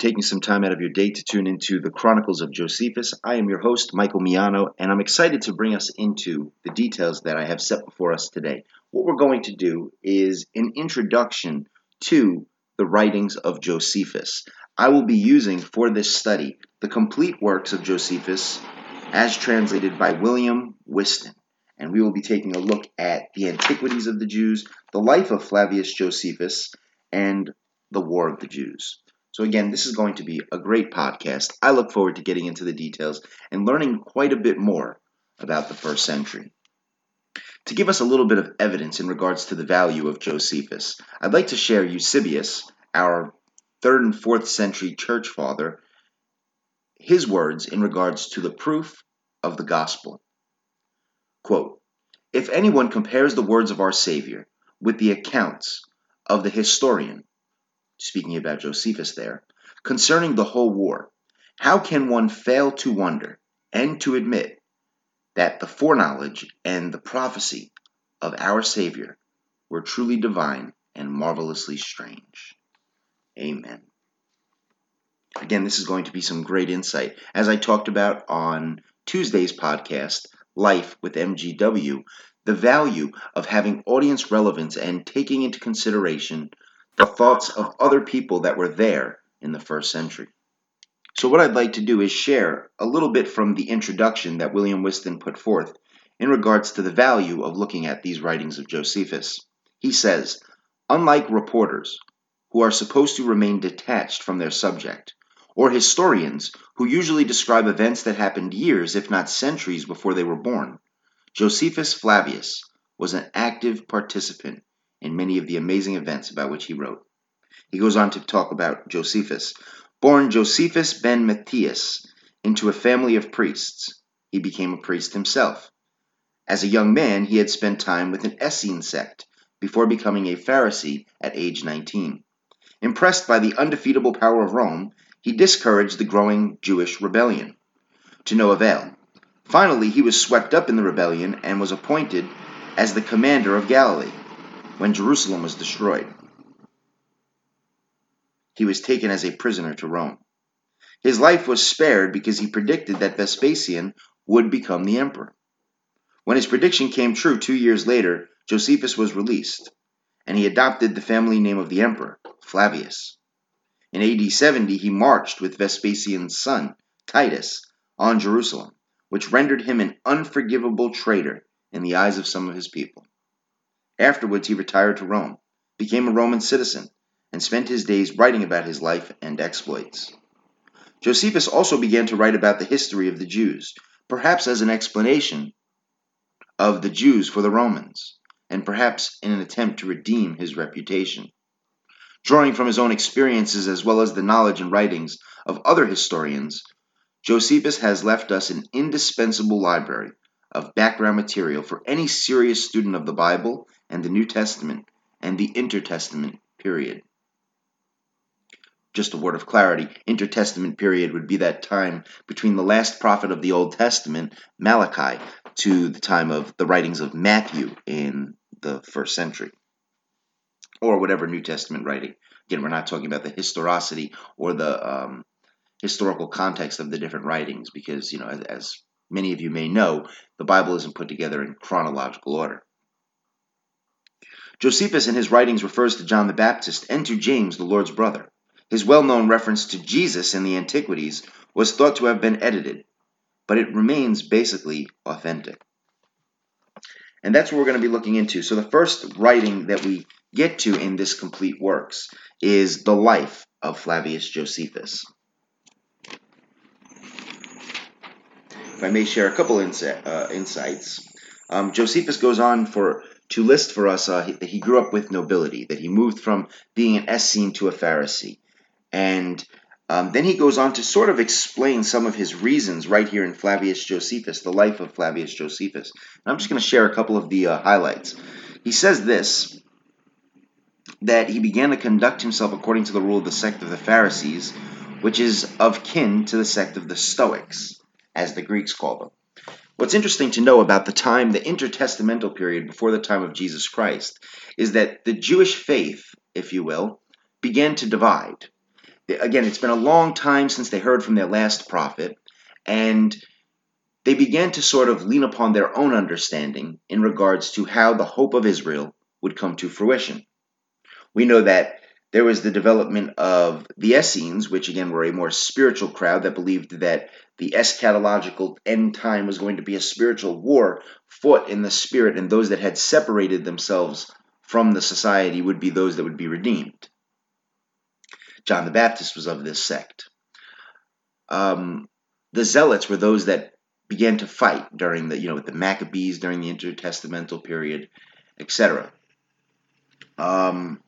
Taking some time out of your day to tune into the Chronicles of Josephus. I am your host, Michael Miano, and I'm excited to bring us into the details that I have set before us today. What we're going to do is an introduction to the writings of Josephus. I will be using for this study the complete works of Josephus as translated by William Whiston. And we will be taking a look at the antiquities of the Jews, the life of Flavius Josephus, and the War of the Jews. So, again, this is going to be a great podcast. I look forward to getting into the details and learning quite a bit more about the first century. To give us a little bit of evidence in regards to the value of Josephus, I'd like to share Eusebius, our third and fourth century church father, his words in regards to the proof of the gospel. Quote, if anyone compares the words of our Savior with the accounts of the historian, speaking about Josephus there, concerning the whole war, how can one fail to wonder and to admit that the foreknowledge and the prophecy of our Savior were truly divine and marvelously strange? Amen. Again, this is going to be some great insight. As I talked about on Tuesday's podcast, Life with MGW, the value of having audience relevance and taking into consideration the thoughts of other people that were there in the first century. So, what I'd like to do is share a little bit from the introduction that William Whiston put forth in regards to the value of looking at these writings of Josephus. He says, unlike reporters, who are supposed to remain detached from their subject, or historians, who usually describe events that happened years, if not centuries, before they were born, Josephus Flavius was an active participant in many of the amazing events about which he wrote. He goes on to talk about Josephus. Born Josephus ben Matthias into a family of priests, he became a priest himself. As a young man, he had spent time with an Essene sect before becoming a Pharisee at age 19. Impressed by the undefeatable power of Rome, he discouraged the growing Jewish rebellion. To no avail. Finally, he was swept up in the rebellion and was appointed as the commander of Galilee when Jerusalem was destroyed. He was taken as a prisoner to Rome. His life was spared because he predicted that Vespasian would become the emperor. When his prediction came true two years later, Josephus was released, and he adopted the family name of the emperor, Flavius. In AD 70, he marched with Vespasian's son, Titus, on Jerusalem, which rendered him an unforgivable traitor in the eyes of some of his people. Afterwards, he retired to Rome, became a Roman citizen, and spent his days writing about his life and exploits. Josephus also began to write about the history of the Jews, perhaps as an explanation of the Jews for the Romans, and perhaps in an attempt to redeem his reputation. Drawing from his own experiences as well as the knowledge and writings of other historians, Josephus has left us an indispensable library of background material for any serious student of the Bible and the New Testament and the Intertestament period. Just a word of clarity intertestament period would be that time between the last prophet of the Old Testament, Malachi, to the time of the writings of Matthew in the first century, or whatever New Testament writing. Again, we're not talking about the historicity or the um, historical context of the different writings, because you know, as, as many of you may know, the Bible isn't put together in chronological order. Josephus in his writings refers to John the Baptist and to James, the Lord's brother. His well known reference to Jesus in the Antiquities was thought to have been edited, but it remains basically authentic. And that's what we're going to be looking into. So, the first writing that we get to in this complete works is the life of Flavius Josephus. If I may share a couple uh, insights, um, Josephus goes on for to list for us uh, that he grew up with nobility, that he moved from being an Essene to a Pharisee. And um, then he goes on to sort of explain some of his reasons right here in Flavius Josephus, the life of Flavius Josephus. And I'm just going to share a couple of the uh, highlights. He says this that he began to conduct himself according to the rule of the sect of the Pharisees, which is of kin to the sect of the Stoics, as the Greeks call them. What's interesting to know about the time, the intertestamental period before the time of Jesus Christ, is that the Jewish faith, if you will, began to divide. again, it's been a long time since they heard from their last prophet, and they began to sort of lean upon their own understanding in regards to how the hope of Israel would come to fruition. We know that there was the development of the Essenes, which again were a more spiritual crowd that believed that the eschatological end time was going to be a spiritual war fought in the spirit, and those that had separated themselves from the society would be those that would be redeemed. John the Baptist was of this sect. Um, the Zealots were those that began to fight during the, you know, with the Maccabees during the intertestamental period, etc. Um,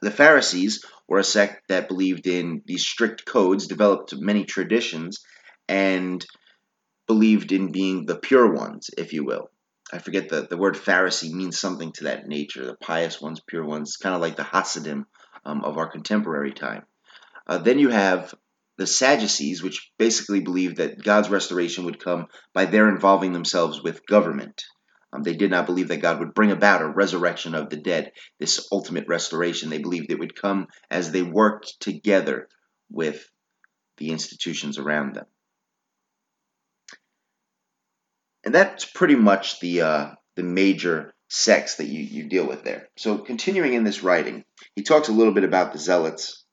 the Pharisees were a sect that believed in these strict codes, developed many traditions, and believed in being the pure ones, if you will. I forget the, the word Pharisee means something to that nature, the pious ones, pure ones, kind of like the Hasidim um, of our contemporary time. Uh, then you have the Sadducees, which basically believed that God's restoration would come by their involving themselves with government. Um, they did not believe that God would bring about a resurrection of the dead, this ultimate restoration. They believed it would come as they worked together with the institutions around them. And that's pretty much the uh, the major sects that you, you deal with there. So continuing in this writing, he talks a little bit about the zealots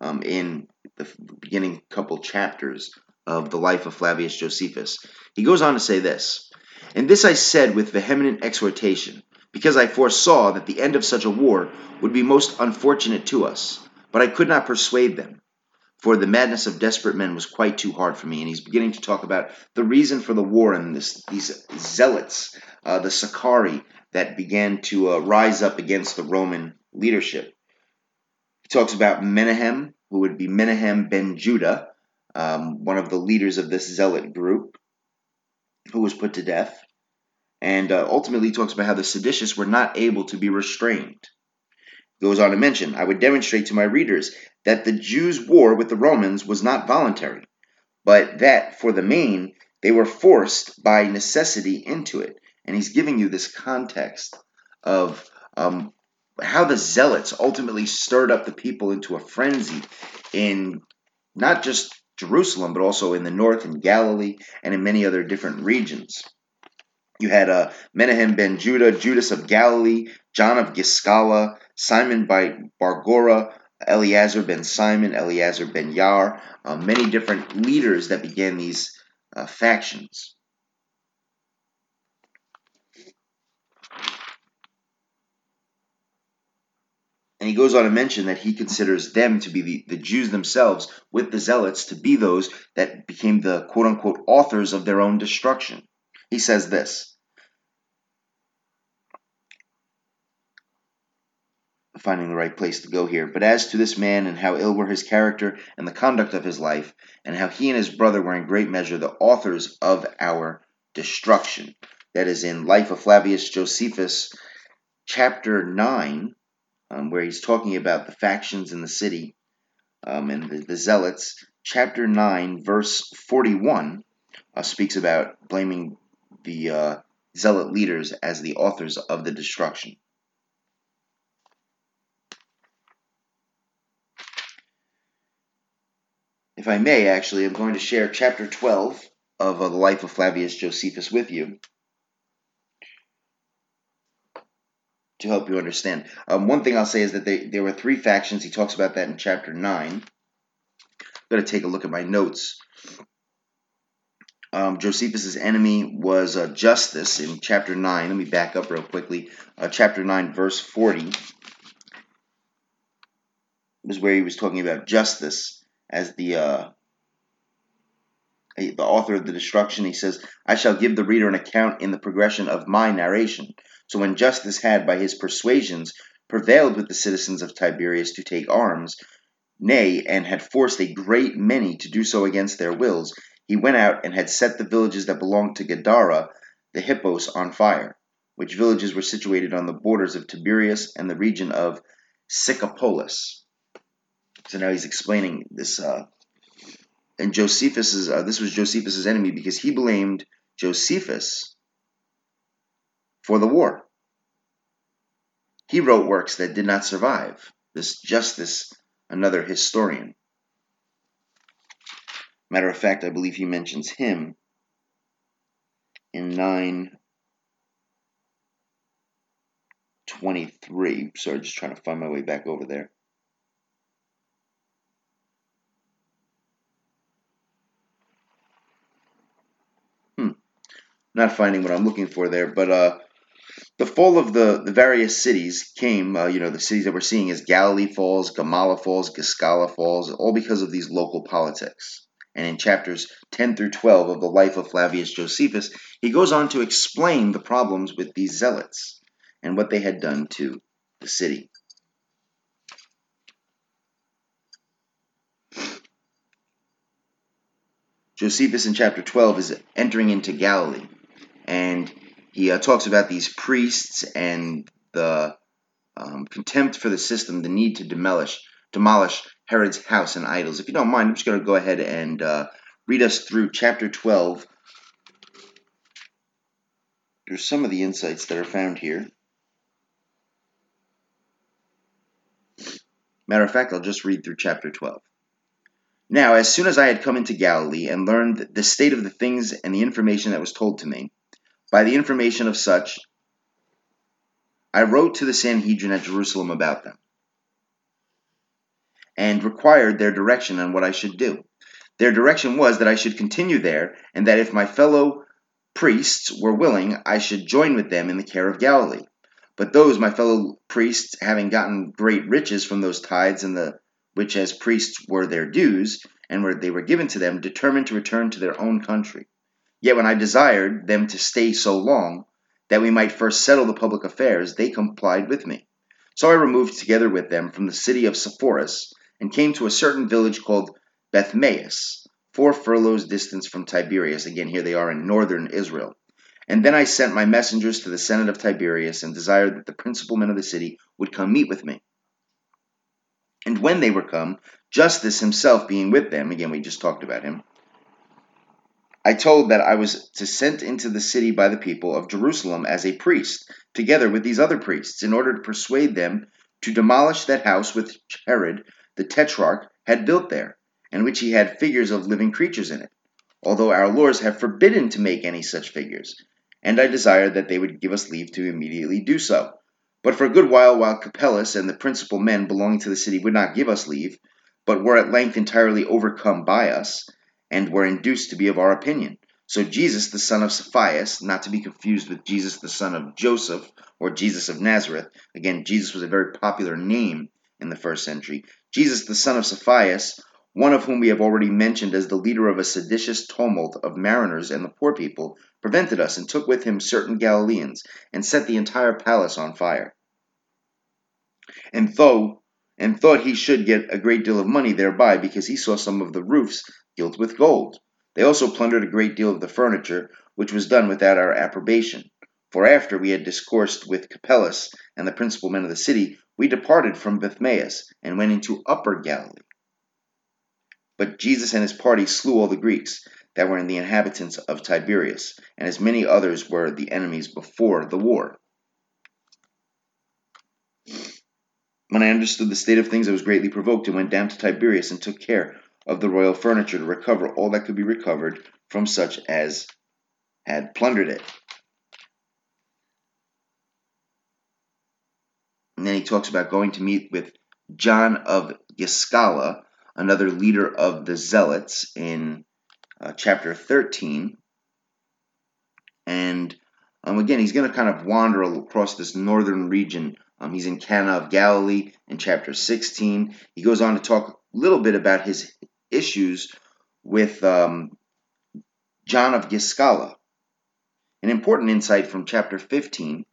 um, in the beginning couple chapters of the life of Flavius Josephus. He goes on to say this And this I said with vehement exhortation, because I foresaw that the end of such a war would be most unfortunate to us, but I could not persuade them. For the madness of desperate men was quite too hard for me. And he's beginning to talk about the reason for the war and this, these zealots, uh, the Sicarii, that began to uh, rise up against the Roman leadership. He talks about Menahem, who would be Menahem ben Judah, um, one of the leaders of this zealot group, who was put to death. And uh, ultimately he talks about how the seditious were not able to be restrained. Goes on to mention, I would demonstrate to my readers that the Jews' war with the Romans was not voluntary, but that for the main they were forced by necessity into it. And he's giving you this context of um, how the zealots ultimately stirred up the people into a frenzy in not just Jerusalem, but also in the north in Galilee and in many other different regions. You had uh, Menahem ben Judah, Judas of Galilee, John of Giscala, Simon bar Giora, Eleazar ben Simon, Eleazar ben Yair, uh, many different leaders that began these uh, factions. And he goes on to mention that he considers them to be the, the Jews themselves, with the Zealots, to be those that became the quote unquote authors of their own destruction. He says this finding the right place to go here. But as to this man and how ill were his character and the conduct of his life, and how he and his brother were in great measure the authors of our destruction. That is in Life of Flavius Josephus, chapter 9, um, where he's talking about the factions in the city um, and the, the, zealots. Chapter 9, verse 41, uh, speaks about blaming the uh, zealot leaders as the authors of the destruction. If I may, actually, I'm going to share chapter 12 of uh, the life of Flavius Josephus with you. to help you understand. Um, one thing I'll say is that they, there were three factions. He talks about that in chapter 9. I'm going to take a look at my notes. Um, Josephus's enemy was uh, Justus in chapter 9. Let me back up real quickly. Uh, chapter 9, verse 40 was where he was talking about Justus as the uh, the author of the destruction. He says, I shall give the reader an account in the progression of my narration. So when Justus had, by his persuasions, prevailed with the citizens of Tiberias to take arms, nay, and had forced a great many to do so against their wills, he went out and had set the villages that belonged to Gadara, the Hippos, on fire, which villages were situated on the borders of Tiberias and the region of Scythopolis. So now he's explaining this. Uh, and Josephus's uh, this was Josephus's enemy because he blamed Josephus for the war. He wrote works that did not survive. This Justus another historian. Matter of fact, I believe he mentions him in 923. Sorry, just trying to find my way back over there. Hmm. Not finding what I'm looking for there, but uh, the fall of the, the various cities came, uh, you know, the cities that we're seeing as Galilee Falls, Gamala Falls, Giscala Falls, all because of these local politics and in chapters 10 through 12 of the life of Flavius Josephus, he goes on to explain the problems with these zealots and what they had done to the city. Josephus in chapter 12 is entering into Galilee, and he uh, talks about these priests and the um, contempt for the system, the need to demolish demolish Herod's house and idols. If you don't mind, I'm just going to go ahead and uh, read us through chapter 12. There's some of the insights that are found here. Matter of fact, I'll just read through chapter 12. Now, as soon as I had come into Galilee and learned the state of the things and the information that was told to me, by the information of such, I wrote to the Sanhedrin at Jerusalem about them and required their direction on what I should do. Their direction was that I should continue there, and that if my fellow priests were willing, I should join with them in the care of Galilee. But those, my fellow priests, having gotten great riches from those tithes and the which as priests were their dues, and where they were given to them, determined to return to their own country. Yet when I desired them to stay so long, that we might first settle the public affairs, they complied with me. So I removed together with them from the city of Sepphoris, and came to a certain village called Bethmaus, four furlongs distance from Tiberias. Again, here they are in northern Israel. And then I sent my messengers to the Senate of Tiberias and desired that the principal men of the city would come meet with me. And when they were come, Justus himself being with them, again, we just talked about him, I told that I was to sent into the city by the people of Jerusalem as a priest, together with these other priests, in order to persuade them to demolish that house which Herod the Tetrarch had built there, and which he had figures of living creatures in it, although our lords have forbidden to make any such figures, and I desired that they would give us leave to immediately do so. But for a good while, while Capellus and the principal men belonging to the city would not give us leave, but were at length entirely overcome by us, and were induced to be of our opinion. So Jesus, the son of Saphias, not to be confused with Jesus, the son of Joseph, or Jesus of Nazareth. Again, Jesus was a very popular name in the first century. Jesus, the son of Saphias, one of whom we have already mentioned as the leader of a seditious tumult of mariners and the poor people, prevented us and took with him certain Galileans and set the entire palace on fire. And though and thought he should get a great deal of money thereby because he saw some of the roofs gilt with gold. They also plundered a great deal of the furniture, which was done without our approbation. For after we had discoursed with Capellus and the principal men of the city, we departed from Bethmaus and went into Upper Galilee. But Jesus and his party slew all the Greeks that were in the inhabitants of Tiberias, and as many others were the enemies before the war. When I understood the state of things, I was greatly provoked and went down to Tiberias and took care of the royal furniture to recover all that could be recovered from such as had plundered it. And then he talks about going to meet with John of Giscala, another leader of the Zealots, in uh, chapter 13. And um, again, he's going to kind of wander across this northern region. Um, he's in Cana of Galilee in chapter 16. He goes on to talk a little bit about his issues with um, John of Giscala. An important insight from chapter 15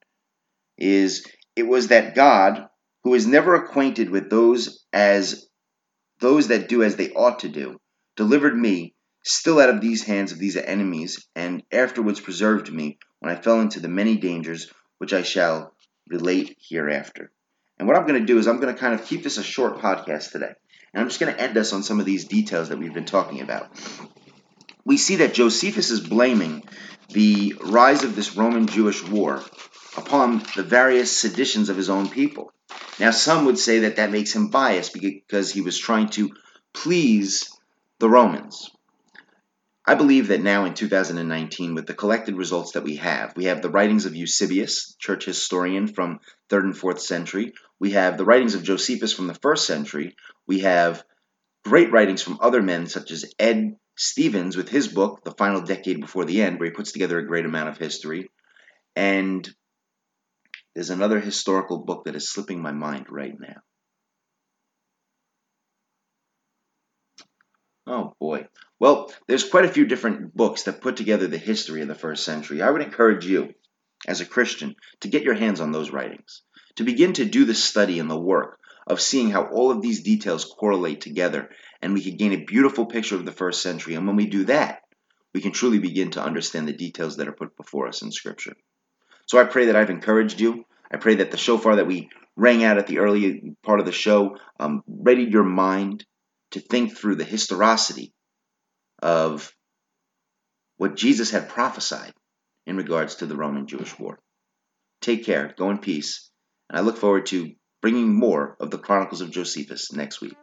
is it was that God, who is never acquainted with those as those that do as they ought to do, delivered me still out of these hands of these enemies, and afterwards preserved me when I fell into the many dangers which I shall relate hereafter. And what I'm going to do is I'm going to kind of keep this a short podcast today. And I'm just going to end us on some of these details that we've been talking about. We see that Josephus is blaming the rise of this Roman Jewish war upon the various seditions of his own people. Now, some would say that that makes him biased because he was trying to please the Romans. I believe that now in 2019, with the collected results that we have, we have the writings of Eusebius, church historian from 3rd and 4th century. We have the writings of Josephus from the 1st century. We have great writings from other men, such as Ed Stevens with his book, The Final Decade Before the End, where he puts together a great amount of history. And there's another historical book that is slipping my mind right now. Oh boy. Well, there's quite a few different books that put together the history of the first century. I would encourage you, as a Christian, to get your hands on those writings, to begin to do the study and the work of seeing how all of these details correlate together, and we can gain a beautiful picture of the first century. And when we do that, we can truly begin to understand the details that are put before us in Scripture. So I pray that I've encouraged you. I pray that the shofar that we rang out at the early part of the show um, readied your mind to think through the historicity of what Jesus had prophesied in regards to the Roman Jewish war. Take care, go in peace, and I look forward to bringing more of the Chronicles of Josephus next week.